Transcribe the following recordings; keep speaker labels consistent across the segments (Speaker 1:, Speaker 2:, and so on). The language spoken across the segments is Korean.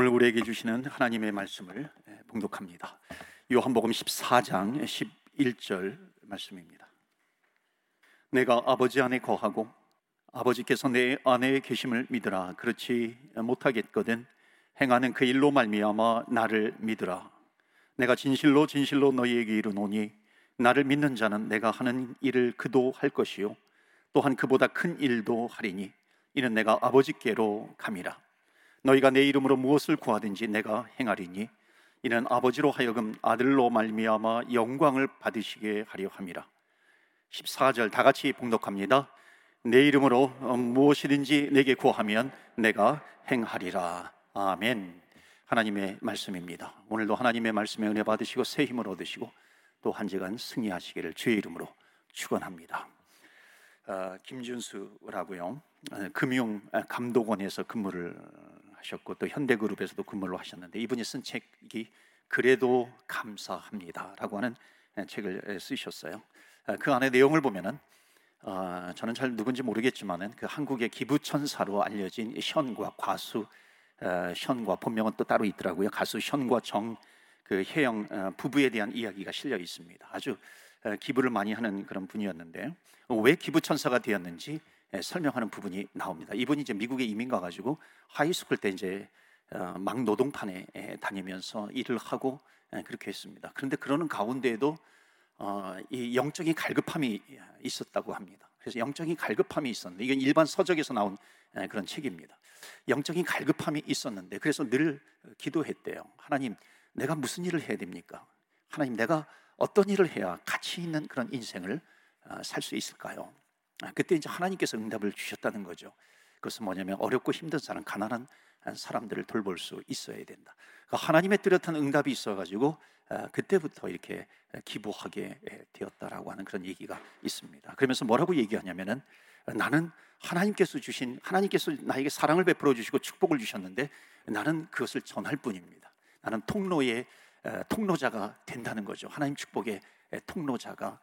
Speaker 1: 오늘 우리에게 주시는 하나님의 말씀을 봉독합니다. 요한복음 14장 11절 말씀입니다. 내가 아버지 안에 거하고 아버지께서 내 안에 계심을 믿으라. 그렇지 못하겠거든 행하는 그 일로 말미암아 나를 믿으라. 내가 진실로 진실로 너희에게 이르노니 나를 믿는 자는 내가 하는 일을 그도 할 것이요 또한 그보다 큰 일도 하리니 이는 내가 아버지께로 감이라. 너희가 내 이름으로 무엇을 구하든지 내가 행하리니 이는 아버지로 하여금 아들로 말미암아 영광을 받으시게 하려 함이라. 14절 다 같이 봉독합니다. 내 이름으로 무엇이든지 내게 구하면 내가 행하리라. 아멘. 하나님의 말씀입니다. 오늘도 하나님의 말씀에 은혜 받으시고 새 힘을 얻으시고 또한 주간 승리하시기를 주의 이름으로 축원합니다. 어, 김준수라고요. 어, 금융 감독원에서 근무를 하셨고 또 현대그룹에서도 근무를 하셨는데 이분이 쓴 책이 그래도 감사합니다라고 하는 책을 쓰셨어요. 그 안에 내용을 보면은 어, 저는 잘 누군지 모르겠지만은 그 한국의 기부천사로 알려진 현과 과수 어, 현과 본명은 또 따로 있더라고요. 가수 현과 정그 혜영 어, 부부에 대한 이야기가 실려 있습니다. 아주 어, 기부를 많이 하는 그런 분이었는데 왜 기부천사가 되었는지 예, 설명하는 부분이 나옵니다. 이분이 이제 미국에 이민 가가지고 high school 때 이제 어, 막 노동판에 예, 다니면서 일을 하고 예, 그렇게 했습니다. 그런데 그러는 가운데에도 어, 이 영적인 갈급함이 있었다고 합니다. 그래서 영적인 갈급함이 있었는데 이건 일반 서적에서 나온 그런 책입니다. 영적인 갈급함이 있었는데 그래서 늘 기도했대요. 하나님, 내가 무슨 일을 해야 됩니까? 하나님, 내가 어떤 일을 해야 가치 있는 그런 인생을 살 수 있을까요? 아, 그때 이제 하나님께서 응답을 주셨다는 거죠. 그것은 뭐냐면 어렵고 힘든 사람, 가난한 사람들을 돌볼 수 있어야 된다. 그러니까 하나님의 뚜렷한 응답이 있어가지고 아, 그때부터 이렇게 기부하게 되었다라고 하는 그런 얘기가 있습니다. 그러면서 뭐라고 얘기하냐면은 나는 하나님께서 주신 하나님께서 나에게 사랑을 베풀어 주시고 축복을 주셨는데 나는 그것을 전할 뿐입니다. 나는 통로의 통로자가 된다는 거죠. 하나님 축복의 통로자가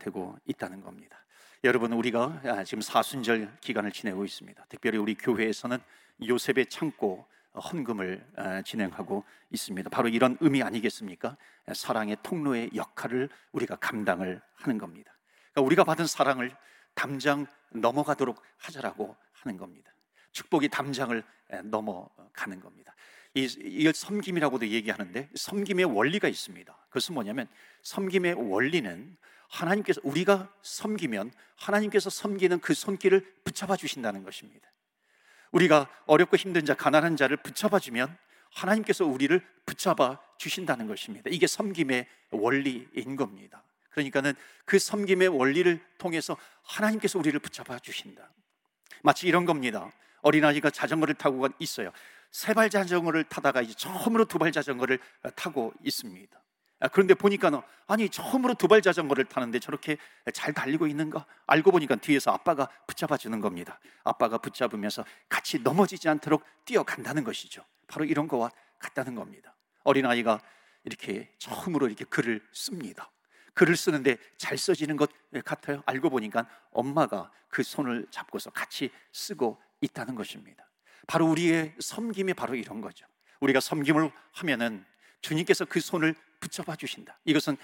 Speaker 1: 되고 있다는 겁니다. 여러분 우리가 아, 지금 사순절 기간을 지내고 있습니다. 특별히 우리 교회에서는 요셉의 창고 헌금을 아, 진행하고 있습니다. 바로 이런 의미 아니겠습니까? 사랑의 통로의 역할을 우리가 감당을 하는 겁니다. 그러니까 우리가 받은 사랑을 담장 넘어가도록 하자라고 하는 겁니다. 축복이 담장을 넘어가는 겁니다. 이, 이걸 섬김이라고도 얘기하는데 섬김의 원리가 있습니다. 그것은 뭐냐면 섬김의 원리는 하나님께서 우리가 섬기면 하나님께서 섬기는 그 손길을 붙잡아 주신다는 것입니다. 우리가 어렵고 힘든 자, 가난한 자를 붙잡아 주면 하나님께서 우리를 붙잡아 주신다는 것입니다. 이게 섬김의 원리인 겁니다. 그러니까는 그 섬김의 원리를 통해서 하나님께서 우리를 붙잡아 주신다. 마치 이런 겁니다. 어린아이가 자전거를 타고 있어요. 세발 자전거를 타다가 이제 처음으로 두 발 자전거를 타고 있습니다. 아, 그런데 보니까 아니 처음으로 두 발 자전거를 타는데 저렇게 잘 달리고 있는가? 알고 보니까 뒤에서 아빠가 붙잡아 주는 겁니다. 아빠가 붙잡으면서 같이 넘어지지 않도록 뛰어간다는 것이죠. 바로 이런 거와 같다는 겁니다. 어린 아이가 이렇게 처음으로 이렇게 글을 씁니다. 글을 쓰는데 잘 써지는 것 같아요. 알고 보니까 엄마가 그 손을 잡고서 같이 쓰고 있다는 것입니다. 바로 우리의 섬김이 바로 이런 거죠. 우리가 섬김을 하면은 주님께서 그 손을 붙잡아 주신다. 이것은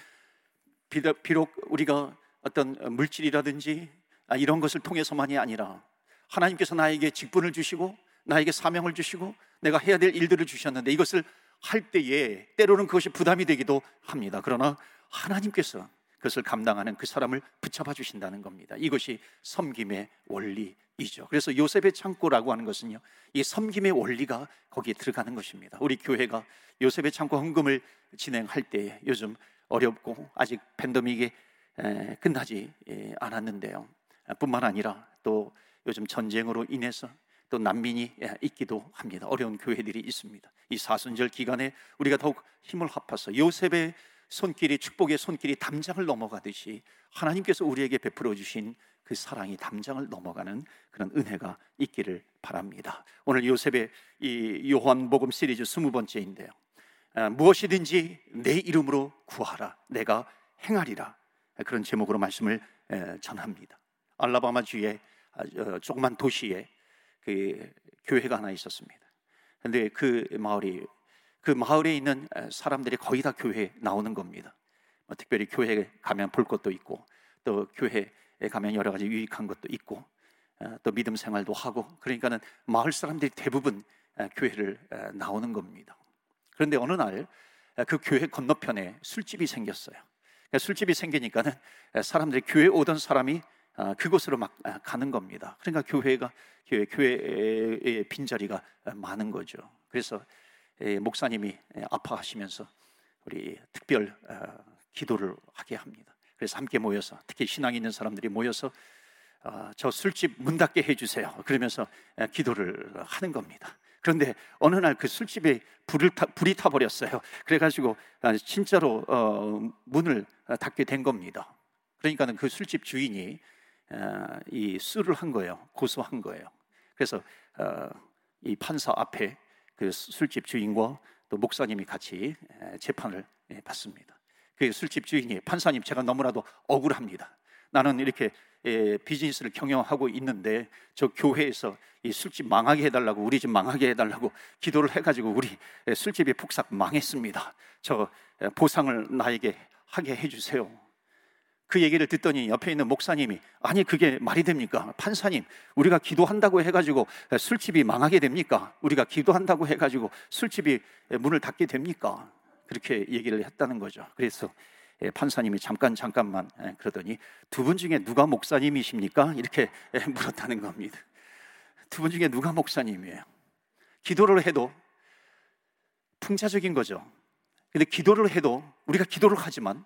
Speaker 1: 비록 우리가 어떤 물질이라든지 아, 이런 것을 통해서만이 아니라 하나님께서 나에게 직분을 주시고 나에게 사명을 주시고 내가 해야 될 일들을 주셨는데 이것을 할 때에 때로는 그것이 부담이 되기도 합니다. 그러나 하나님께서 그것을 감당하는 그 사람을 붙잡아 주신다는 겁니다. 이것이 섬김의 원리이죠. 그래서 요셉의 창고라고 하는 것은요, 이 섬김의 원리가 거기에 들어가는 것입니다. 우리 교회가 요셉의 창고 헌금을 진행할 때 요즘 어렵고 아직 팬데믹이 끝나지 않았는데요. 뿐만 아니라 또 요즘 전쟁으로 인해서 또 난민이 있기도 합니다. 어려운 교회들이 있습니다. 이 사순절 기간에 우리가 더욱 힘을 합해서 요셉의 손길이 축복의 손길이 담장을 넘어가듯이 하나님께서 우리에게 베풀어 주신 그 사랑이 담장을 넘어가는 그런 은혜가 있기를 바랍니다. 오늘 요셉의 이 요한복음 시리즈 스무 번째인데요. 아, 무엇이든지 내 이름으로 구하라. 내가 행하리라. 그런 제목으로 말씀을 전합니다. 알라바마 주의 아, 조그만 도시에 그 교회가 하나 있었습니다. 근데 그 마을이 그 마을에 있는 사람들이 거의 다 교회에 나오는 겁니다. 뭐 특별히 교회에 가면 볼 것도 있고 또 교회에 가면 여러 가지 유익한 것도 있고 어, 또 믿음 생활도 하고 그러니까는 마을 사람들이 대부분 교회를 나오는 겁니다. 그런데 어느 날 그 교회 건너편에 술집이 생겼어요. 그러니까 술집이 생기니까는 사람들이 교회 오던 사람이 어, 그곳으로 막 가는 겁니다. 그러니까 교회가 교회 교회의 빈자리가 많은 거죠. 그래서 목사님이 아파하시면서 우리 특별 어, 기도를 하게 합니다. 그래서 함께 모여서 특히 신앙 있는 사람들이 모여서 어, 저 술집 문 닫게 해주세요. 그러면서 기도를 하는 겁니다. 그런데 어느 날 그 술집에 불을 타, 불이 타버렸어요. 그래가지고 아, 진짜로 어, 문을 닫게 된 겁니다. 그러니까는 그 술집 주인이 이 수를 한 거예요. 고소한 거예요. 그래서 이 판사 앞에 그 술집 주인과 또 목사님이 같이 재판을 예, 받습니다. 그 술집 주인이 판사님 제가 너무나도 억울합니다. 나는 이렇게 예, 비즈니스를 경영하고 있는데 저 교회에서 이 술집 망하게 해달라고 우리 집 망하게 해달라고 기도를 해가지고 우리 예, 술집이 폭삭 망했습니다. 저 보상을 나에게 하게 해주세요. 그 얘기를 듣더니 옆에 있는 목사님이 아니 그게 말이 됩니까? 판사님 우리가 기도한다고 해가지고 술집이 망하게 됩니까? 우리가 기도한다고 해가지고 술집이 문을 닫게 됩니까? 그렇게 얘기를 했다는 거죠. 그래서 판사님이 잠깐 잠깐만 그러더니 두 분 중에 누가 목사님이십니까? 이렇게 물었다는 겁니다. 두 분 중에 누가 목사님이에요? 기도를 해도 풍자적인 거죠. 근데 기도를 해도 우리가 기도를 하지만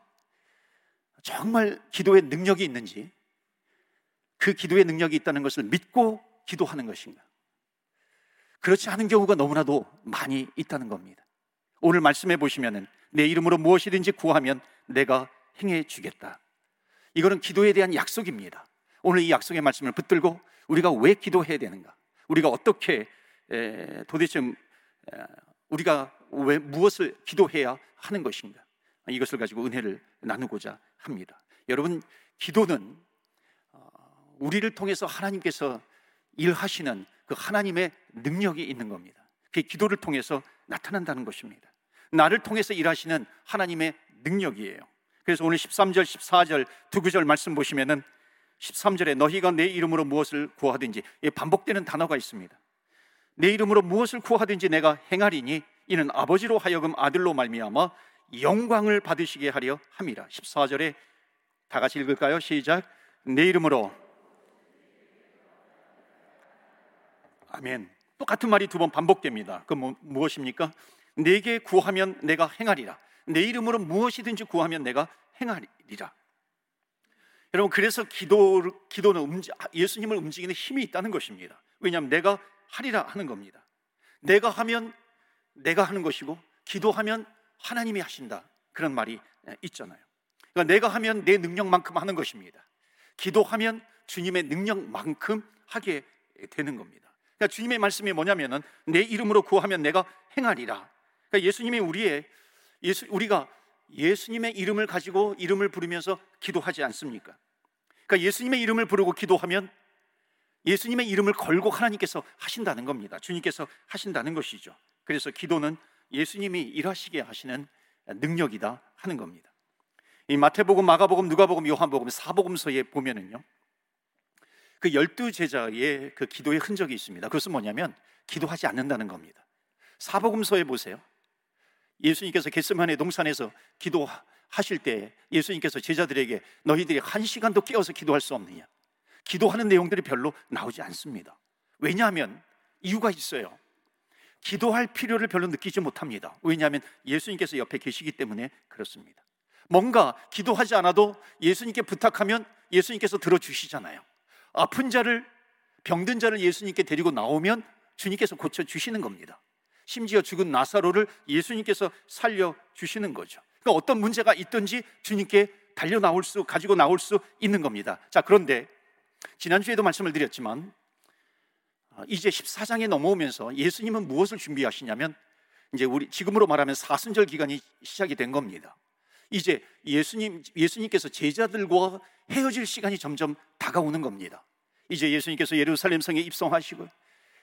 Speaker 1: 정말 기도의 능력이 있는지 그 기도의 능력이 있다는 것을 믿고 기도하는 것인가? 그렇지 않은 경우가 너무나도 많이 있다는 겁니다. 오늘 말씀해 보시면은 내 이름으로 무엇이든지 구하면 내가 행해 주겠다. 이거는 기도에 대한 약속입니다. 오늘 이 약속의 말씀을 붙들고 우리가 왜 기도해야 되는가? 우리가 어떻게 에, 도대체 에, 우리가 왜 무엇을 기도해야 하는 것인가? 이것을 가지고 은혜를 나누고자 합니다. 여러분, 기도는 어, 우리를 통해서 하나님께서 일하시는 그 하나님의 능력이 있는 겁니다. 그 기도를 통해서 나타난다는 것입니다. 나를 통해서 일하시는 하나님의 능력이에요. 그래서 오늘 13절, 14절 두 구절 말씀 보시면은 13절에 너희가 내 이름으로 무엇을 구하든지 반복되는 단어가 있습니다. 내 이름으로 무엇을 구하든지 내가 행하리니 이는 아버지로 하여금 아들로 말미암아 영광을 받으시게 하려 함이라. 14절에 다 같이 읽을까요? 시작. 내 이름으로 아멘. 똑같은 말이 두 번 반복됩니다. 그 뭐, 무엇입니까? 내게 구하면 내가 행하리라. 내 이름으로 무엇이든지 구하면 내가 행하리라. 여러분 그래서 기도 기도는 움직, 예수님을 움직이는 힘이 있다는 것입니다. 왜냐하면 내가 하리라 하는 겁니다. 내가 하면 내가 하는 것이고 기도하면 하나님이 하신다. 그런 말이 있잖아요. 그러니까 내가 하면 내 능력만큼 하는 것입니다. 기도하면 주님의 능력만큼 하게 되는 겁니다. 그러니까 주님의 말씀이 뭐냐면은 내 이름으로 구하면 내가 행하리라. 그러니까 예수님이 우리의 예수, 우리가 예수님의 이름을 가지고 이름을 부르면서 기도하지 않습니까? 그러니까 예수님의 이름을 부르고 기도하면 예수님의 이름을 걸고 하나님께서 하신다는 겁니다. 주님께서 하신다는 것이죠. 그래서 기도는 예수님이 일하시게 하시는 능력이다 하는 겁니다. 이 마태복음, 마가복음, 누가복음, 요한복음 사복음서에 보면은요. 그 열두 제자의 그 기도의 흔적이 있습니다. 그것은 뭐냐면 기도하지 않는다는 겁니다. 사복음서에 보세요. 예수님께서 겟세마네 동산에서 기도하실 때 예수님께서 제자들에게 너희들이 한 시간도 깨어서 기도할 수 없느냐? 기도하는 내용들이 별로 나오지 않습니다. 왜냐하면 이유가 있어요. 기도할 필요를 별로 느끼지 못합니다. 왜냐하면 예수님께서 옆에 계시기 때문에 그렇습니다. 뭔가 기도하지 않아도 예수님께 부탁하면 예수님께서 들어주시잖아요. 아픈 자를, 병든 자를 예수님께 데리고 나오면 주님께서 고쳐주시는 겁니다. 심지어 죽은 나사로를 예수님께서 살려주시는 거죠. 그러니까 어떤 문제가 있든지 주님께 달려 나올 수, 가지고 나올 수 있는 겁니다. 자, 그런데 지난주에도 말씀을 드렸지만 어, 이제 14장에 넘어오면서 예수님은 무엇을 준비하시냐면 이제 우리 지금으로 말하면 사순절 기간이 시작이 된 겁니다. 이제 예수님 예수님께서 제자들과 헤어질 시간이 점점 다가오는 겁니다. 이제 예수님께서 예루살렘 성에 입성하시고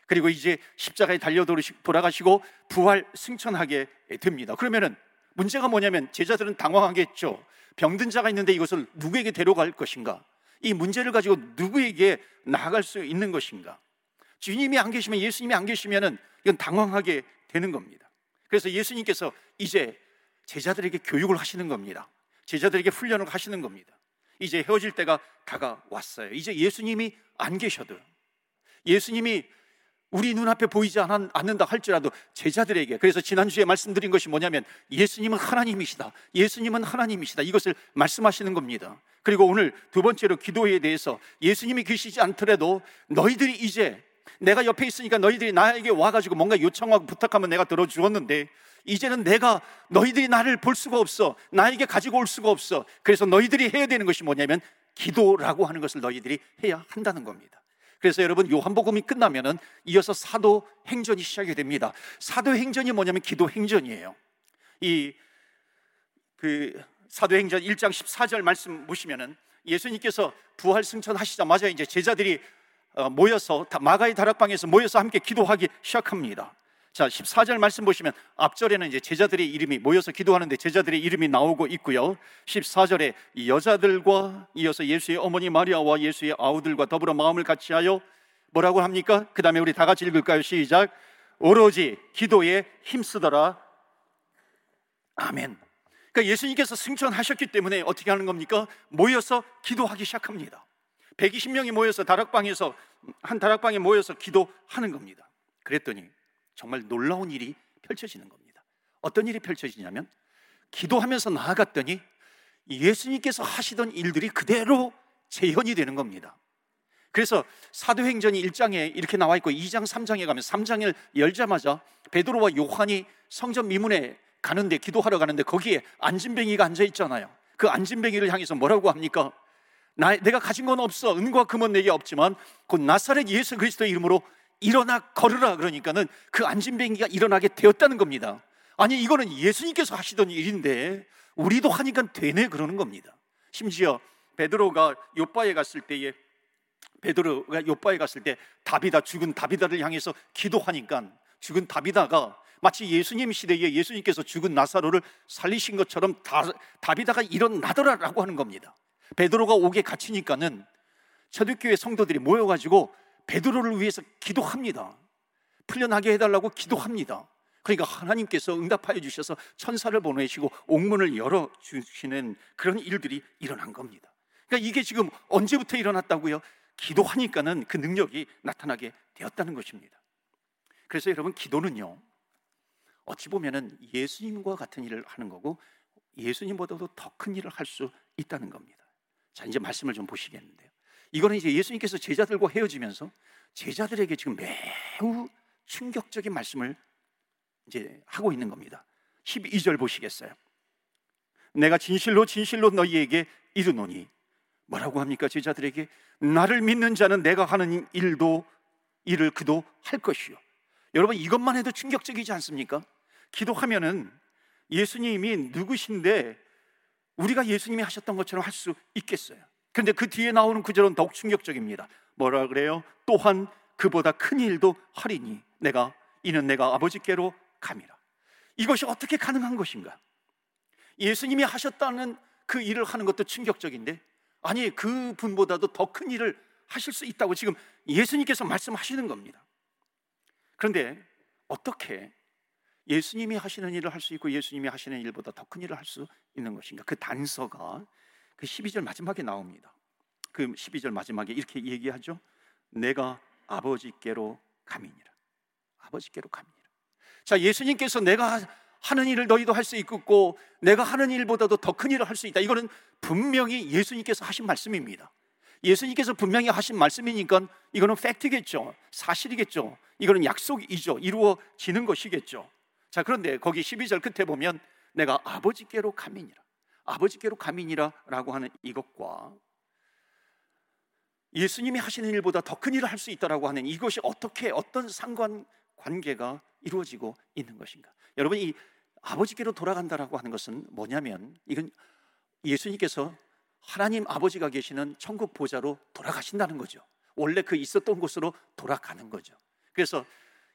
Speaker 1: 그리고 이제 십자가에 달려 돌아가시고 부활 승천하게 됩니다. 그러면은 문제가 뭐냐면 제자들은 당황하겠죠. 병든 자가 있는데 이것을 누구에게 데려갈 것인가? 이 문제를 가지고 누구에게 나아갈 수 있는 것인가? 주님이 안 계시면 예수님이 안 계시면은 이건 당황하게 되는 겁니다. 그래서 예수님께서 이제 제자들에게 교육을 하시는 겁니다. 제자들에게 훈련을 하시는 겁니다. 이제 헤어질 때가 다가왔어요. 이제 예수님이 안 계셔도 예수님이 우리 눈앞에 보이지 않는다 할지라도 제자들에게 그래서 지난주에 말씀드린 것이 뭐냐면 예수님은 하나님이시다. 예수님은 하나님이시다. 이것을 말씀하시는 겁니다. 그리고 오늘 두 번째로 기도에 대해서 예수님이 계시지 않더라도 너희들이 이제 내가 옆에 있으니까 너희들이 나에게 와가지고 뭔가 요청하고 부탁하면 내가 들어주었는데 이제는 내가 너희들이 나를 볼 수가 없어. 나에게 가지고 올 수가 없어. 그래서 너희들이 해야 되는 것이 뭐냐면 기도라고 하는 것을 너희들이 해야 한다는 겁니다. 그래서 여러분 요한복음이 끝나면은 이어서 사도 행전이 시작이 됩니다. 사도 행전이 뭐냐면 기도 행전이에요. 이 그 사도 행전 1장 14절 말씀 보시면은 예수님께서 부활 승천하시자마자 이제 제자들이 어, 모여서 마가의 다락방에서 모여서 함께 기도하기 시작합니다. 자, 14절 말씀 보시면 앞절에는 이제 제자들의 이름이 모여서 기도하는데 제자들의 이름이 나오고 있고요. 14절에 여자들과 이어서 예수의 어머니 마리아와 예수의 아우들과 더불어 마음을 같이하여 뭐라고 합니까? 그 다음에 우리 다 같이 읽을까요? 시작. 오로지 기도에 힘쓰더라. 아멘. 그러니까 예수님께서 승천하셨기 때문에 어떻게 하는 겁니까? 모여서 기도하기 시작합니다. 120명이 모여서 다락방에서 한 다락방에 모여서 기도하는 겁니다. 그랬더니 정말 놀라운 일이 펼쳐지는 겁니다. 어떤 일이 펼쳐지냐면 기도하면서 나아갔더니 예수님께서 하시던 일들이 그대로 재현이 되는 겁니다. 그래서 사도행전이 1장에 이렇게 나와 있고 2장, 3장에 가면 3장을 열자마자 베드로와 요한이 성전 미문에 가는데 기도하러 가는데 거기에 안진뱅이가 앉아 있잖아요. 그 안진뱅이를 향해서 뭐라고 합니까? 나, 내가 가진 건 없어. 은과 금은 내게 없지만 곧 나사렛 예수 그리스도의 이름으로 일어나 걸으라 그러니까는 그 안진뱅이가 일어나게 되었다는 겁니다. 아니 이거는 예수님께서 하시던 일인데 우리도 하니까 되네 그러는 겁니다. 심지어 베드로가 요바에 갔을 때에 베드로가 요바에 갔을 때 다비다 죽은 다비다를 향해서 기도하니까 죽은 다비다가 마치 예수님 시대에 예수님께서 죽은 나사로를 살리신 것처럼 다, 다비다가 일어나더라라고 하는 겁니다. 베드로가 옥에 갇히니까는 초대교회 성도들이 모여가지고 베드로를 위해서 기도합니다. 풀려나게 해달라고 기도합니다. 그러니까 하나님께서 응답하여 주셔서 천사를 보내시고 옥문을 열어 주시는 그런 일들이 일어난 겁니다. 그러니까 이게 지금 언제부터 일어났다고요? 기도하니까는 그 능력이 나타나게 되었다는 것입니다. 그래서 여러분 기도는요. 어찌 보면은 예수님과 같은 일을 하는 거고 예수님보다도 더 큰 일을 할 수 있다는 겁니다. 자, 이제 말씀을 좀 보시겠는데요. 이거는 이제 예수님께서 제자들과 헤어지면서 제자들에게 지금 매우 충격적인 말씀을 이제 하고 있는 겁니다. 12절 보시겠어요? 내가 진실로 진실로 너희에게 이르노니 뭐라고 합니까? 제자들에게 나를 믿는 자는 내가 하는 일도 일을 그도 할 것이요. 여러분 이것만 해도 충격적이지 않습니까? 기도하면은 예수님이 누구신데 우리가 예수님이 하셨던 것처럼 할 수 있겠어요. 그런데 그 뒤에 나오는 구절은 더욱 충격적입니다. 뭐라 그래요? 또한 그보다 큰 일도 하리니 내가 이는 내가 아버지께로 감이라. 이것이 어떻게 가능한 것인가? 예수님이 하셨다는 그 일을 하는 것도 충격적인데 아니 그 분보다도 더 큰 일을 하실 수 있다고 지금 예수님께서 말씀하시는 겁니다. 그런데 어떻게 예수님이 하시는 일을 할 수 있고 예수님이 하시는 일보다 더 큰 일을 할 수 있는 것인가? 그 단서가 그 12절 마지막에 나옵니다. 그 12절 마지막에 이렇게 얘기하죠. 내가 아버지께로 감이니라. 아버지께로 감이니라. 자, 예수님께서 내가 하는 일을 너희도 할 수 있고 내가 하는 일보다도 더 큰 일을 할 수 있다. 이거는 분명히 예수님께서 하신 말씀입니다. 예수님께서 분명히 하신 말씀이니까 이거는 팩트겠죠. 사실이겠죠. 이거는 약속이죠. 이루어지는 것이겠죠. 자, 그런데 거기 12절 끝에 보면 내가 아버지께로 감이니라. 아버지께로 감인이라라고 하는 이것과 예수님이 하시는 일보다 더 큰 일을 할 수 있다라고 하는 이것이 어떻게 어떤 상관 관계가 이루어지고 있는 것인가? 여러분 이 아버지께로 돌아간다라고 하는 것은 뭐냐면 이건 예수님께서 하나님 아버지가 계시는 천국 보좌로 돌아가신다는 거죠. 원래 그 있었던 곳으로 돌아가는 거죠. 그래서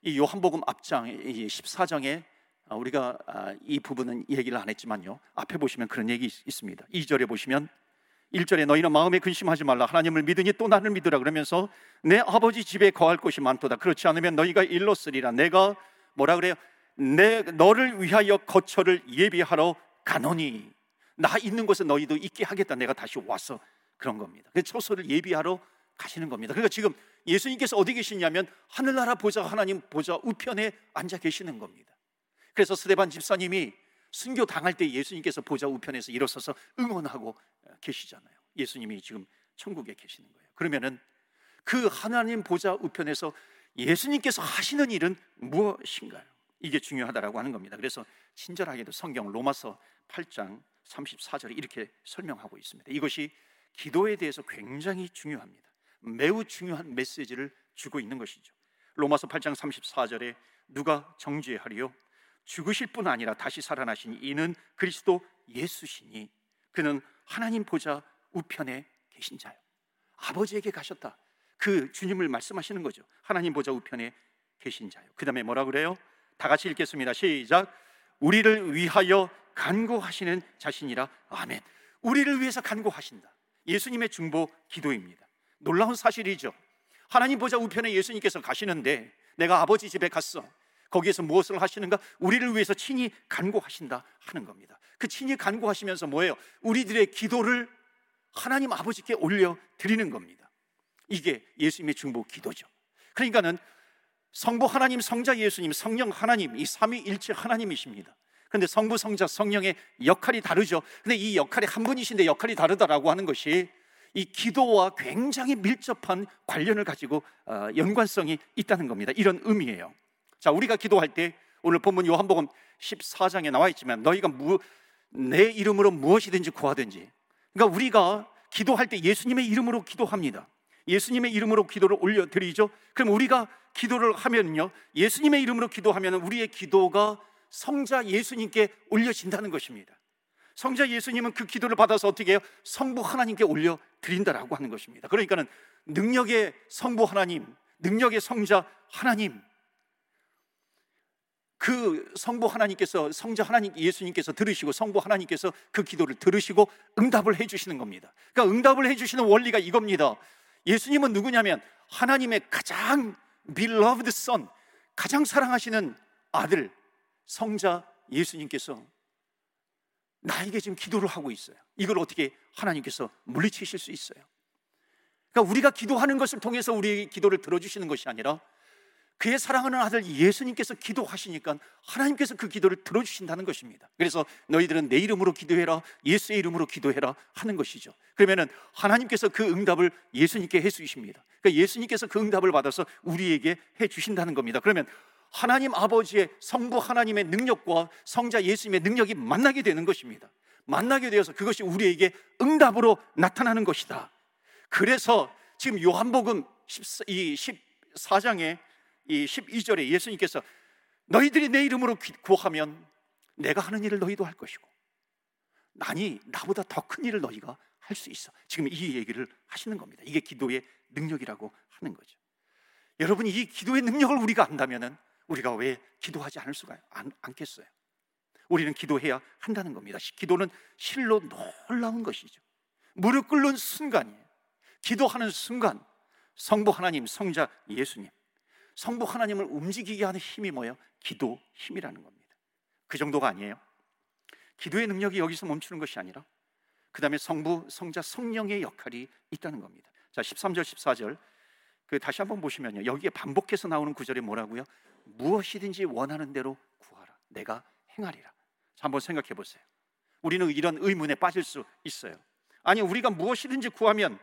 Speaker 1: 이 요한복음 앞장 14장에 아, 우리가 아, 이 부분은 얘기를 안 했지만요. 앞에 보시면 그런 얘기 있습니다. 2절에 보시면 1절에 너희는 마음에 근심하지 말라 하나님을 믿으니 또 나를 믿으라 그러면서 내 아버지 집에 거할 곳이 많도다 그렇지 않으면 너희가 일로 쓰리라 내가 뭐라 그래요? 내 너를 위하여 거처를 예비하러 가노니 나 있는 곳에 너희도 있게 하겠다 내가 다시 와서 그런 겁니다. 그 처소를 예비하러 가시는 겁니다. 그러니까 지금 예수님께서 어디 계시냐면 하늘나라 보좌 하나님 보좌 우편에 앉아 계시는 겁니다. 그래서 스데반 집사님이 순교 당할 때 예수님께서 보좌 우편에서 일어서서 응원하고 계시잖아요. 예수님이 지금 천국에 계시는 거예요. 그러면은 그 하나님 보좌 우편에서 예수님께서 하시는 일은 무엇인가요? 이게 중요하다라고 하는 겁니다. 그래서 친절하게도 성경 로마서 8장 34절에 이렇게 설명하고 있습니다. 이것이 기도에 대해서 굉장히 중요합니다. 매우 중요한 메시지를 주고 있는 것이죠. 로마서 8장 34절에 누가 정죄하리요? 죽으실 뿐 아니라 다시 살아나신 이는 그리스도 예수시니 그는 하나님 보좌 우편에 계신 자요. 아버지에게 가셨다. 그 주님을 말씀하시는 거죠. 하나님 보좌 우편에 계신 자요. 그 다음에 뭐라 그래요? 다 같이 읽겠습니다. 시작. 우리를 위하여 간구하시는 자신이라. 아멘. 우리를 위해서 간구하신다. 예수님의 중보 기도입니다. 놀라운 사실이죠. 하나님 보좌 우편에 예수님께서 가시는데 내가 아버지 집에 갔어. 거기에서 무엇을 하시는가? 우리를 위해서 친히 간구하신다 하는 겁니다. 그 친히 간구하시면서 뭐예요? 우리들의 기도를 하나님 아버지께 올려 드리는 겁니다. 이게 예수님의 중보 기도죠. 그러니까는 성부 하나님, 성자 예수님, 성령 하나님, 이 삼위일체 하나님이십니다. 그런데 성부, 성자, 성령의 역할이 다르죠. 근데 이 역할이 한 분이신데 역할이 다르다라고 하는 것이 이 기도와 굉장히 밀접한 관련을 가지고 어, 연관성이 있다는 겁니다. 이런 의미예요. 자, 우리가 기도할 때 오늘 본문 요한복음 14장에 나와 있지만 너희가 무, 내 이름으로 무엇이든지 구하든지 그러니까 우리가 기도할 때 예수님의 이름으로 기도합니다. 예수님의 이름으로 기도를 올려드리죠. 그럼 우리가 기도를 하면요. 예수님의 이름으로 기도하면 우리의 기도가 성자 예수님께 올려진다는 것입니다. 성자 예수님은 그 기도를 받아서 어떻게 해요? 성부 하나님께 올려 드린다라고 하는 것입니다. 그러니까는 능력의 성부 하나님, 능력의 성자 하나님, 그 성부 하나님께서 성자 하나님 예수님께서 들으시고 성부 하나님께서 그 기도를 들으시고 응답을 해 주시는 겁니다. 그러니까 응답을 해 주시는 원리가 이겁니다. 예수님은 누구냐면 하나님의 가장 beloved son, 가장 사랑하시는 아들 성자 예수님께서 나에게 지금 기도를 하고 있어요. 이걸 어떻게 하나님께서 물리치실 수 있어요? 그러니까 우리가 기도하는 것을 통해서 우리 기도를 들어주시는 것이 아니라 그의 사랑하는 아들 예수님께서 기도하시니까 하나님께서 그 기도를 들어주신다는 것입니다. 그래서 너희들은 내 이름으로 기도해라, 예수의 이름으로 기도해라 하는 것이죠. 그러면은 하나님께서 그 응답을 예수님께 해 주십니다. 그러니까 예수님께서 그 응답을 받아서 우리에게 해 주신다는 겁니다. 그러면 하나님 아버지의 성부 하나님의 능력과 성자 예수님의 능력이 만나게 되는 것입니다. 만나게 되어서 그것이 우리에게 응답으로 나타나는 것이다. 그래서 지금 요한복음 14장에 이 12절에 예수님께서 너희들이 내 이름으로 구하면 내가 하는 일을 너희도 할 것이고 나니 나보다 더 큰 일을 너희가 할 수 있어. 지금 이 얘기를 하시는 겁니다. 이게 기도의 능력이라고 하는 거죠. 여러분 이 기도의 능력을 우리가 안다면은 우리가 왜 기도하지 않을 수가 안, 않겠어요? 우리는 기도해야 한다는 겁니다. 기도는 실로 놀라운 것이죠. 무릎 꿇는 순간이에요. 기도하는 순간 성부 하나님, 성자 예수님 성부 하나님을 움직이게 하는 힘이 뭐예요? 기도 힘이라는 겁니다. 그 정도가 아니에요. 기도의 능력이 여기서 멈추는 것이 아니라 그 다음에 성부, 성자, 성령의 역할이 있다는 겁니다. 자, 13절, 14절 그 다시 한번 보시면요. 여기에 반복해서 나오는 구절이 뭐라고요? 무엇이든지 원하는 대로 구하라. 내가 행하리라. 자, 한번 생각해 보세요. 우리는 이런 의문에 빠질 수 있어요. 아니, 우리가 무엇이든지 구하면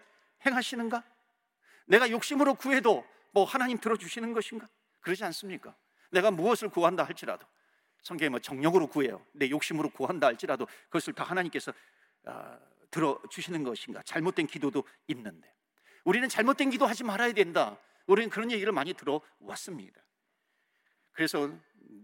Speaker 1: 행하시는가? 내가 욕심으로 구해도 뭐 하나님 들어주시는 것인가? 그러지 않습니까? 내가 무엇을 구한다 할지라도 성경에 뭐 정력으로 구해요. 내 욕심으로 구한다 할지라도 그것을 다 하나님께서 어, 들어주시는 것인가? 잘못된 기도도 있는데 우리는 잘못된 기도하지 말아야 된다. 우리는 그런 얘기를 많이 들어왔습니다. 그래서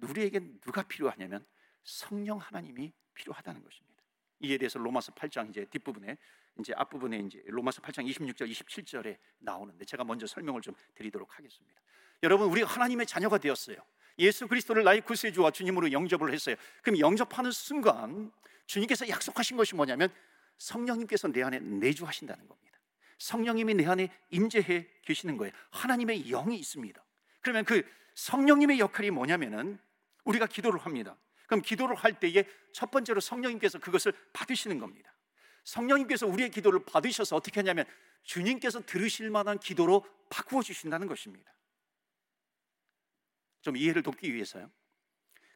Speaker 1: 우리에게 누가 필요하냐면 성령 하나님이 필요하다는 것입니다. 이에 대해서 로마서 8장 이제 뒷부분에 이제 앞부분에 이제 로마서 8장 26절 27절에 나오는데 제가 먼저 설명을 좀 드리도록 하겠습니다. 여러분 우리가 하나님의 자녀가 되었어요. 예수 그리스도를 나의 구세주와 주님으로 영접을 했어요. 그럼 영접하는 순간 주님께서 약속하신 것이 뭐냐면 성령님께서 내 안에 내주하신다는 겁니다. 성령님이 내 안에 임재해 계시는 거예요. 하나님의 영이 있습니다. 그러면 그 성령님의 역할이 뭐냐면은 우리가 기도를 합니다. 그럼 기도를 할 때에 첫 번째로 성령님께서 그것을 받으시는 겁니다. 성령님께서 우리의 기도를 받으셔서 어떻게 하냐면 주님께서 들으실 만한 기도로 바꾸어 주신다는 것입니다. 좀 이해를 돕기 위해서요.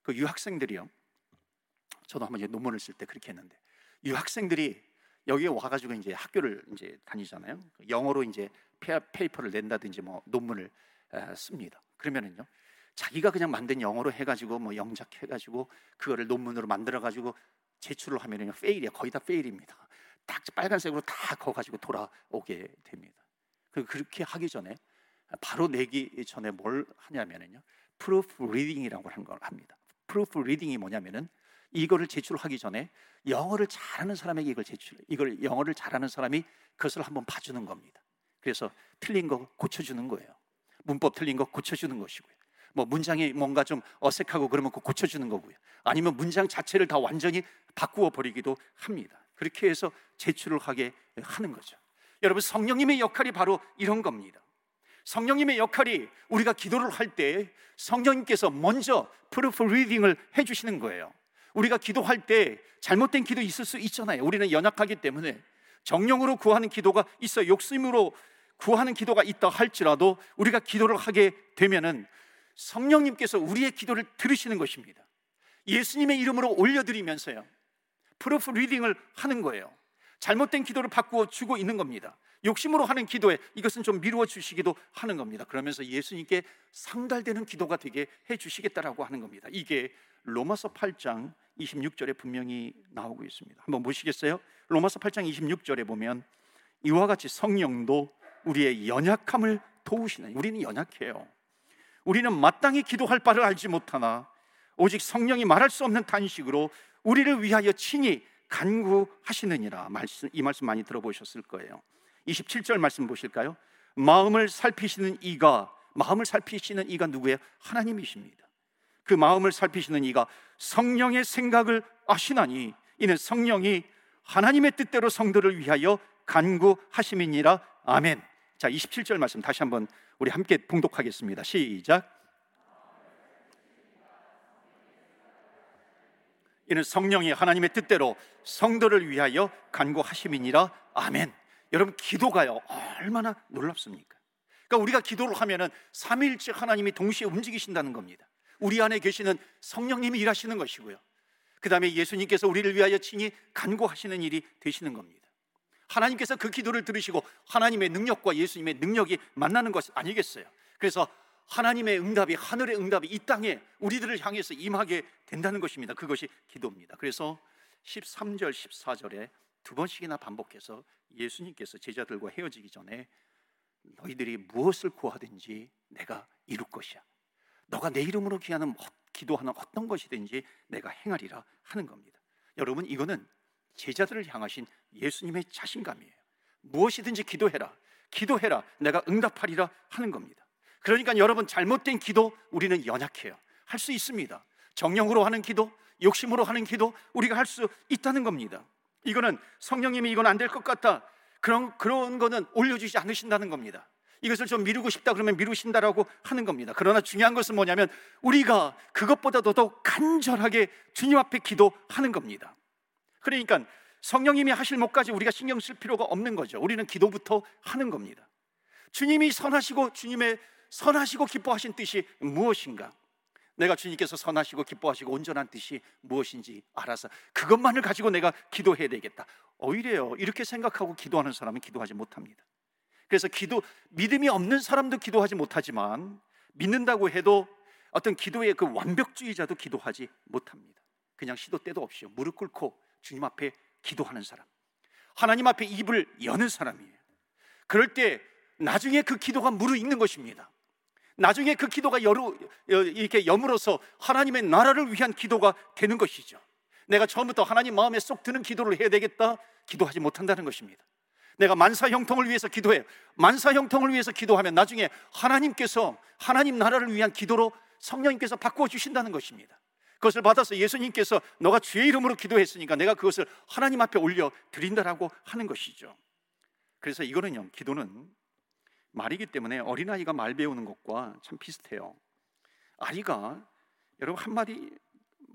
Speaker 1: 그 유학생들이요. 저도 한번 논문을 쓸 때 그렇게 했는데 유학생들이 여기에 와가지고 이제 학교를 이제 다니잖아요. 영어로 이제 페이퍼를 낸다든지 뭐 논문을 씁니다. 그러면은요, 자기가 그냥 만든 영어로 해가지고 뭐 영작해가지고 그거를 논문으로 만들어가지고 제출을 하면은요, fail이야. 거의 다 fail입니다. 딱 빨간색으로 다 거가지고 돌아오게 됩니다. 그, 그렇게 하기 전에 바로 내기 전에 뭘 하냐면은요, proofreading이라고 하는 걸 합니다. proofreading이 뭐냐면은 이거를 제출하기 전에 영어를 잘하는 사람에게 이걸 제출, 이걸 영어를 잘하는 사람이 그것을 한번 봐주는 겁니다. 그래서 틀린 거 고쳐주는 거예요. 문법 틀린 거 고쳐주는 것이고요. 뭐 문장이 뭔가 좀 어색하고 그러면 그 고쳐주는 거고요. 아니면 문장 자체를 다 완전히 바꾸어 버리기도 합니다. 그렇게 해서 제출을 하게 하는 거죠. 여러분 성령님의 역할이 바로 이런 겁니다. 성령님의 역할이 우리가 기도를 할 때 성령님께서 먼저 proofreading을 해주시는 거예요. 우리가 기도할 때 잘못된 기도 있을 수 있잖아요. 우리는 연약하기 때문에 정욕으로 구하는 기도가 있어 욕심으로 구하는 기도가 있다 할지라도 우리가 기도를 하게 되면은 성령님께서 우리의 기도를 들으시는 것입니다. 예수님의 이름으로 올려드리면서요. 프로프 리딩을 하는 거예요. 잘못된 기도를 바꾸어 주고 있는 겁니다. 욕심으로 하는 기도에 이것은 좀 미루어 주시기도 하는 겁니다. 그러면서 예수님께 상달되는 기도가 되게 해 주시겠다라고 하는 겁니다. 이게 로마서 8장 26절에 분명히 나오고 있습니다. 한번 보시겠어요? 로마서 8장 26절에 보면 이와 같이 성령도 우리의 연약함을 도우시는 우리는 연약해요. 우리는 마땅히 기도할 바를 알지 못하나 오직 성령이 말할 수 없는 단식으로 우리를 위하여 친히 간구하시느니라. 말씀 이 말씀 많이 들어보셨을 거예요. 27절 말씀 보실까요? 마음을 살피시는 이가 마음을 살피시는 이가 누구예요? 하나님이십니다. 그 마음을 살피시는 이가 성령의 생각을 아시나니 이는 성령이 하나님의 뜻대로 성도를 위하여 간구하심이니라. 아멘. 자, 27절 말씀 다시 한번 우리 함께 봉독하겠습니다. 시작. 이는 성령이 하나님의 뜻대로 성도를 위하여 간구하심이니라. 아멘. 여러분 기도가요 얼마나 놀랍습니까? 그러니까 우리가 기도를 하면은 삼일째 하나님이 동시에 움직이신다는 겁니다. 우리 안에 계시는 성령님이 일하시는 것이고요. 그 다음에 예수님께서 우리를 위하여 친히 간구하시는 일이 되시는 겁니다. 하나님께서 그 기도를 들으시고 하나님의 능력과 예수님의 능력이 만나는 것 아니겠어요? 그래서 하나님의 응답이 하늘의 응답이 이 땅에 우리들을 향해서 임하게 된다는 것입니다. 그것이 기도입니다. 그래서 13절, 14절에 두 번씩이나 반복해서 예수님께서 제자들과 헤어지기 전에 너희들이 무엇을 구하든지 내가 이룰 것이야. 너가 내 이름으로 기하는 기도하는 어떤 것이든지 내가 행하리라 하는 겁니다. 여러분 이거는 제자들을 향하신 예수님의 자신감이에요. 무엇이든지 기도해라. 기도해라. 내가 응답하리라 하는 겁니다. 그러니까 여러분 잘못된 기도 우리는 연약해요. 할 수 있습니다. 정령으로 하는 기도, 욕심으로 하는 기도 우리가 할 수 있다는 겁니다. 이거는 성령님이 이건 안 될 것 같다. 그런 그런 거는 올려주지 않으신다는 겁니다. 이것을 좀 미루고 싶다 그러면 미루신다라고 하는 겁니다. 그러나 중요한 것은 뭐냐면 우리가 그것보다도 더 간절하게 주님 앞에 기도하는 겁니다. 그러니까 성령님이 하실 못까지 우리가 신경 쓸 필요가 없는 거죠. 우리는 기도부터 하는 겁니다. 주님이 선하시고 주님의 선하시고 기뻐하신 뜻이 무엇인가? 내가 주님께서 선하시고 기뻐하시고 온전한 뜻이 무엇인지 알아서 그것만을 가지고 내가 기도해야 되겠다. 오히려 이렇게 생각하고 기도하는 사람은 기도하지 못합니다. 그래서 기도 믿음이 없는 사람도 기도하지 못하지만 믿는다고 해도 어떤 기도의 그 완벽주의자도 기도하지 못합니다. 그냥 시도 때도 없이 무릎 꿇고 주님 앞에 기도하는 사람. 하나님 앞에 입을 여는 사람이에요. 그럴 때 나중에 그 기도가 무르익는 것입니다. 나중에 그 기도가 여루, 이렇게 여물어서 하나님의 나라를 위한 기도가 되는 것이죠. 내가 처음부터 하나님 마음에 쏙 드는 기도를 해야 되겠다. 기도하지 못한다는 것입니다. 내가 만사 형통을 위해서 기도해요. 만사 형통을 위해서 기도하면 나중에 하나님께서 하나님 나라를 위한 기도로 성령님께서 바꾸어 주신다는 것입니다. 그것을 받아서 예수님께서 너가 주의 이름으로 기도했으니까 내가 그것을 하나님 앞에 올려 드린다라고 하는 것이죠. 그래서 이거는요, 기도는 말이기 때문에 어린아이가 말 배우는 것과 참 비슷해요. 아이가 여러분 한 마디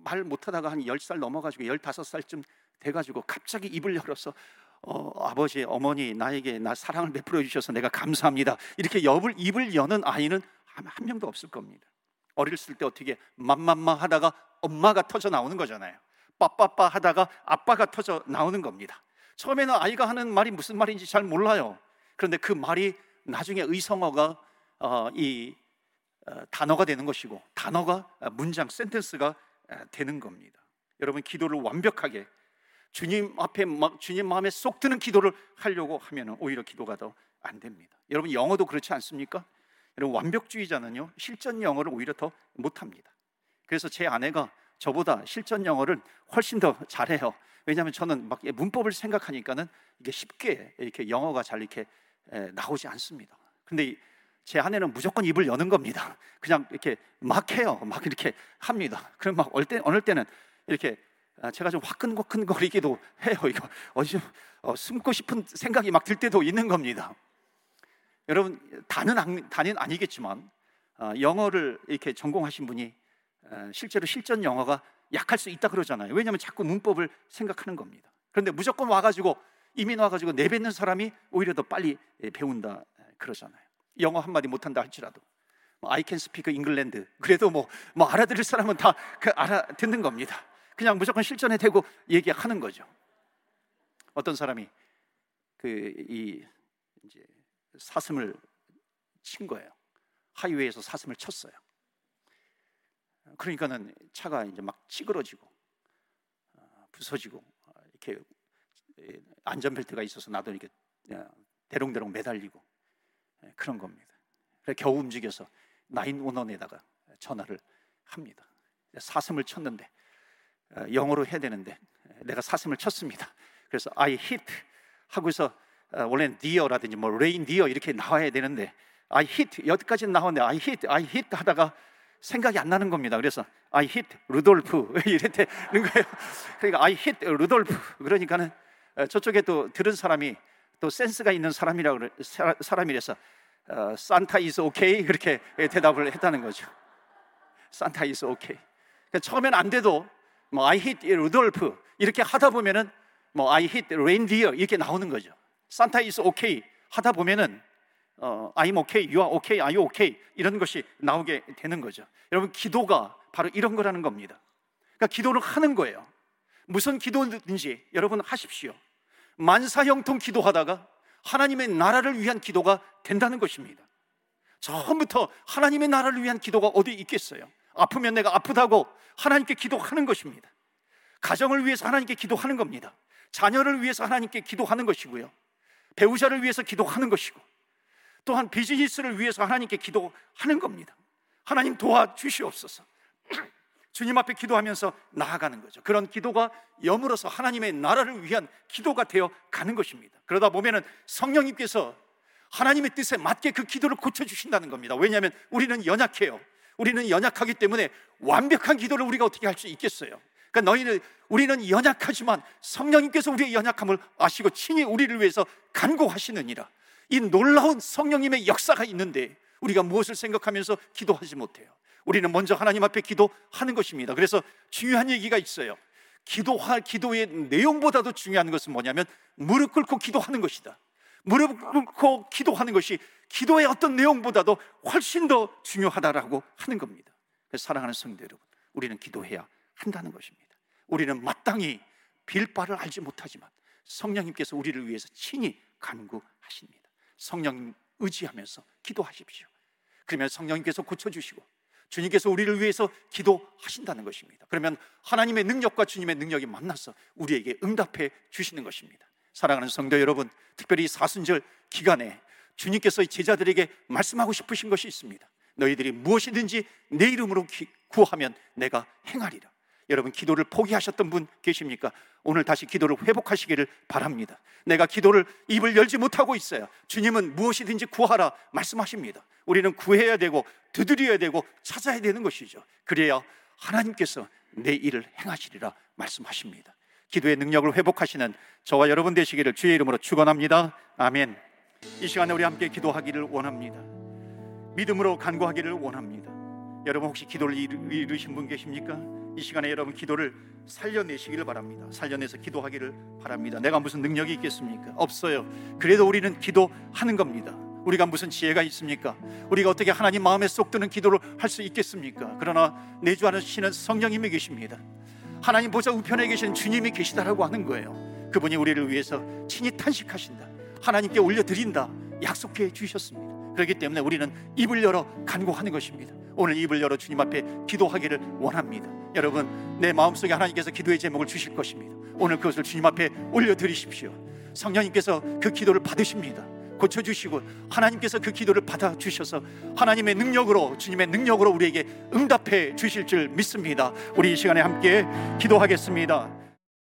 Speaker 1: 말 못하다가 한 10살 넘어가지고 15살쯤 돼가지고 갑자기 입을 열어서 어, 아버지, 어머니 나에게 나 사랑을 베풀어 주셔서 내가 감사합니다. 이렇게 입을, 입을 여는 아이는 한, 한 명도 없을 겁니다. 어렸을 때 어떻게 맘맘마 하다가 엄마가 터져 나오는 거잖아요. 빠빠빠 하다가 아빠가 터져 나오는 겁니다. 처음에는 아이가 하는 말이 무슨 말인지 잘 몰라요. 그런데 그 말이 나중에 의성어가 어, 이 어, 단어가 되는 것이고 단어가 문장 센텐스가 되는 겁니다. 여러분 기도를 완벽하게 주님 앞에 주님 마음에 쏙 드는 기도를 하려고 하면 오히려 기도가 더 안 됩니다. 여러분 영어도 그렇지 않습니까? 여러분 완벽주의자는요 실전 영어를 오히려 더 못합니다. 그래서 제 아내가 저보다 실전 영어를 훨씬 더 잘해요. 왜냐하면 저는 막 문법을 생각하니까는 이게 쉽게 이렇게 영어가 잘 이렇게 나오지 않습니다. 근데 제 아내는 무조건 입을 여는 겁니다. 그냥 이렇게 막 해요. 막 이렇게 합니다. 그럼 막 어느, 때, 어느 때는 이렇게 아, 제가 좀 화끈화끈거리기도 해요. 이거 어디 어, 숨고 싶은 생각이 막 들 때도 있는 겁니다. 여러분 다는 다는 아니겠지만 어, 영어를 이렇게 전공하신 분이 어, 실제로 실전 영어가 약할 수 있다 그러잖아요. 왜냐하면 자꾸 문법을 생각하는 겁니다. 그런데 무조건 와가지고 이민 와가지고 내뱉는 사람이 오히려 더 빨리 예, 배운다 그러잖아요. 영어 한 마디 못한다 할지라도 뭐 I can speak England 그래도 뭐, 뭐 알아들을 사람은 다 그 알아듣는 겁니다. 그냥 무조건 실전에 대고 얘기하는 거죠. 어떤 사람이 그 이 이제 사슴을 친 거예요. 하이웨이에서 사슴을 쳤어요. 그러니까는 차가 이제 막 찌그러지고 어, 부서지고 어, 이렇게 안전벨트가 있어서 나도 이렇게 어, 대롱대롱 매달리고 예, 그런 겁니다. 그래 겨우 움직여서 나인원원에다가 전화를 합니다. 사슴을 쳤는데 영어로 해야 되는데 내가 사슴을 쳤습니다. 그래서 I hit 하고서 원래는 deer라든지 뭐 reindeer 이렇게 나와야 되는데 I hit 여기까지 나오는데 I hit I hit 하다가 생각이 안 나는 겁니다. 그래서 I hit 루돌프 이랬다는 거예요. 그러니까 I hit 루돌프 그러니까는 저쪽에 또 들은 사람이 또 센스가 있는 사람이라고 사람이라서 어, 산타 is okay 그렇게 대답을 했다는 거죠. 산타 is okay. 그러니까 처음엔 안 돼도 뭐 I hit 루돌프 이렇게 하다 보면은 뭐 I hit reindeer 이렇게 나오는 거죠. 산타 is okay 하다 보면은 어, I'm okay, you are okay, are you okay 이런 것이 나오게 되는 거죠. 여러분 기도가 바로 이런 거라는 겁니다. 그러니까 기도를 하는 거예요. 무슨 기도든지 여러분 하십시오. 만사형통 기도하다가 하나님의 나라를 위한 기도가 된다는 것입니다. 처음부터 하나님의 나라를 위한 기도가 어디 있겠어요? 아프면 내가 아프다고 하나님께 기도하는 것입니다. 가정을 위해서 하나님께 기도하는 겁니다. 자녀를 위해서 하나님께 기도하는 것이고요. 배우자를 위해서 기도하는 것이고 또한 비즈니스를 위해서 하나님께 기도하는 겁니다. 하나님 도와주시옵소서. 주님 앞에 기도하면서 나아가는 거죠. 그런 기도가 여물어서 하나님의 나라를 위한 기도가 되어 가는 것입니다. 그러다 보면은 성령님께서 하나님의 뜻에 맞게 그 기도를 고쳐주신다는 겁니다. 왜냐하면 우리는 연약해요. 우리는 연약하기 때문에 완벽한 기도를 우리가 어떻게 할 수 있겠어요? 그러니까 너희는 우리는 연약하지만 성령님께서 우리의 연약함을 아시고 친히 우리를 위해서 간구하시느니라. 이 놀라운 성령님의 역사가 있는데 우리가 무엇을 생각하면서 기도하지 못해요. 우리는 먼저 하나님 앞에 기도하는 것입니다. 그래서 중요한 얘기가 있어요. 기도할 기도의 내용보다도 중요한 것은 뭐냐면 무릎 꿇고 기도하는 것이다. 무릎 꿇고 기도하는 것이 기도의 어떤 내용보다도 훨씬 더 중요하다라고 하는 겁니다. 사랑하는 성도 여러분, 우리는 기도해야 한다는 것입니다. 우리는 마땅히 빌 바를 알지 못하지만 성령님께서 우리를 위해서 친히 간구하십니다. 성령 의지하면서 기도하십시오. 그러면 성령님께서 고쳐주시고 주님께서 우리를 위해서 기도하신다는 것입니다. 그러면 하나님의 능력과 주님의 능력이 만나서 우리에게 응답해 주시는 것입니다. 사랑하는 성도 여러분, 특별히 사순절 기간에 주님께서 제자들에게 말씀하고 싶으신 것이 있습니다. 너희들이 무엇이든지 내 이름으로 구하면 내가 행하리라. 여러분 기도를 포기하셨던 분 계십니까? 오늘 다시 기도를 회복하시기를 바랍니다. 내가 기도를 입을 열지 못하고 있어요. 주님은 무엇이든지 구하라 말씀하십니다. 우리는 구해야 되고 두드려야 되고 찾아야 되는 것이죠. 그래야 하나님께서 내 일을 행하시리라 말씀하십니다. 기도의 능력을 회복하시는 저와 여러분 되시기를 주의 이름으로 축원합니다. 아멘. 이 시간에 우리 함께 기도하기를 원합니다. 믿음으로 간구하기를 원합니다. 여러분 혹시 기도를 이루신 분 계십니까? 이 시간에 여러분 기도를 살려내시기를 바랍니다. 살려내서 기도하기를 바랍니다. 내가 무슨 능력이 있겠습니까? 없어요. 그래도 우리는 기도하는 겁니다. 우리가 무슨 지혜가 있습니까? 우리가 어떻게 하나님 마음에 쏙 드는 기도를 할 수 있겠습니까? 그러나 내주하시는 성령님이 계십니다. 하나님 보좌 우편에 계신 주님이 계시다라고 하는 거예요. 그분이 우리를 위해서 친히 탄식하신다. 하나님께 올려드린다. 약속해 주셨습니다. 그렇기 때문에 우리는 입을 열어 간구하는 것입니다. 오늘 입을 열어 주님 앞에 기도하기를 원합니다. 여러분, 내 마음속에 하나님께서 기도의 제목을 주실 것입니다. 오늘 그것을 주님 앞에 올려드리십시오. 성령님께서 그 기도를 받으십니다. 고쳐주시고 하나님께서 그 기도를 받아주셔서 하나님의 능력으로 주님의 능력으로 우리에게 응답해 주실 줄 믿습니다. 우리 이 시간에 함께 기도하겠습니다.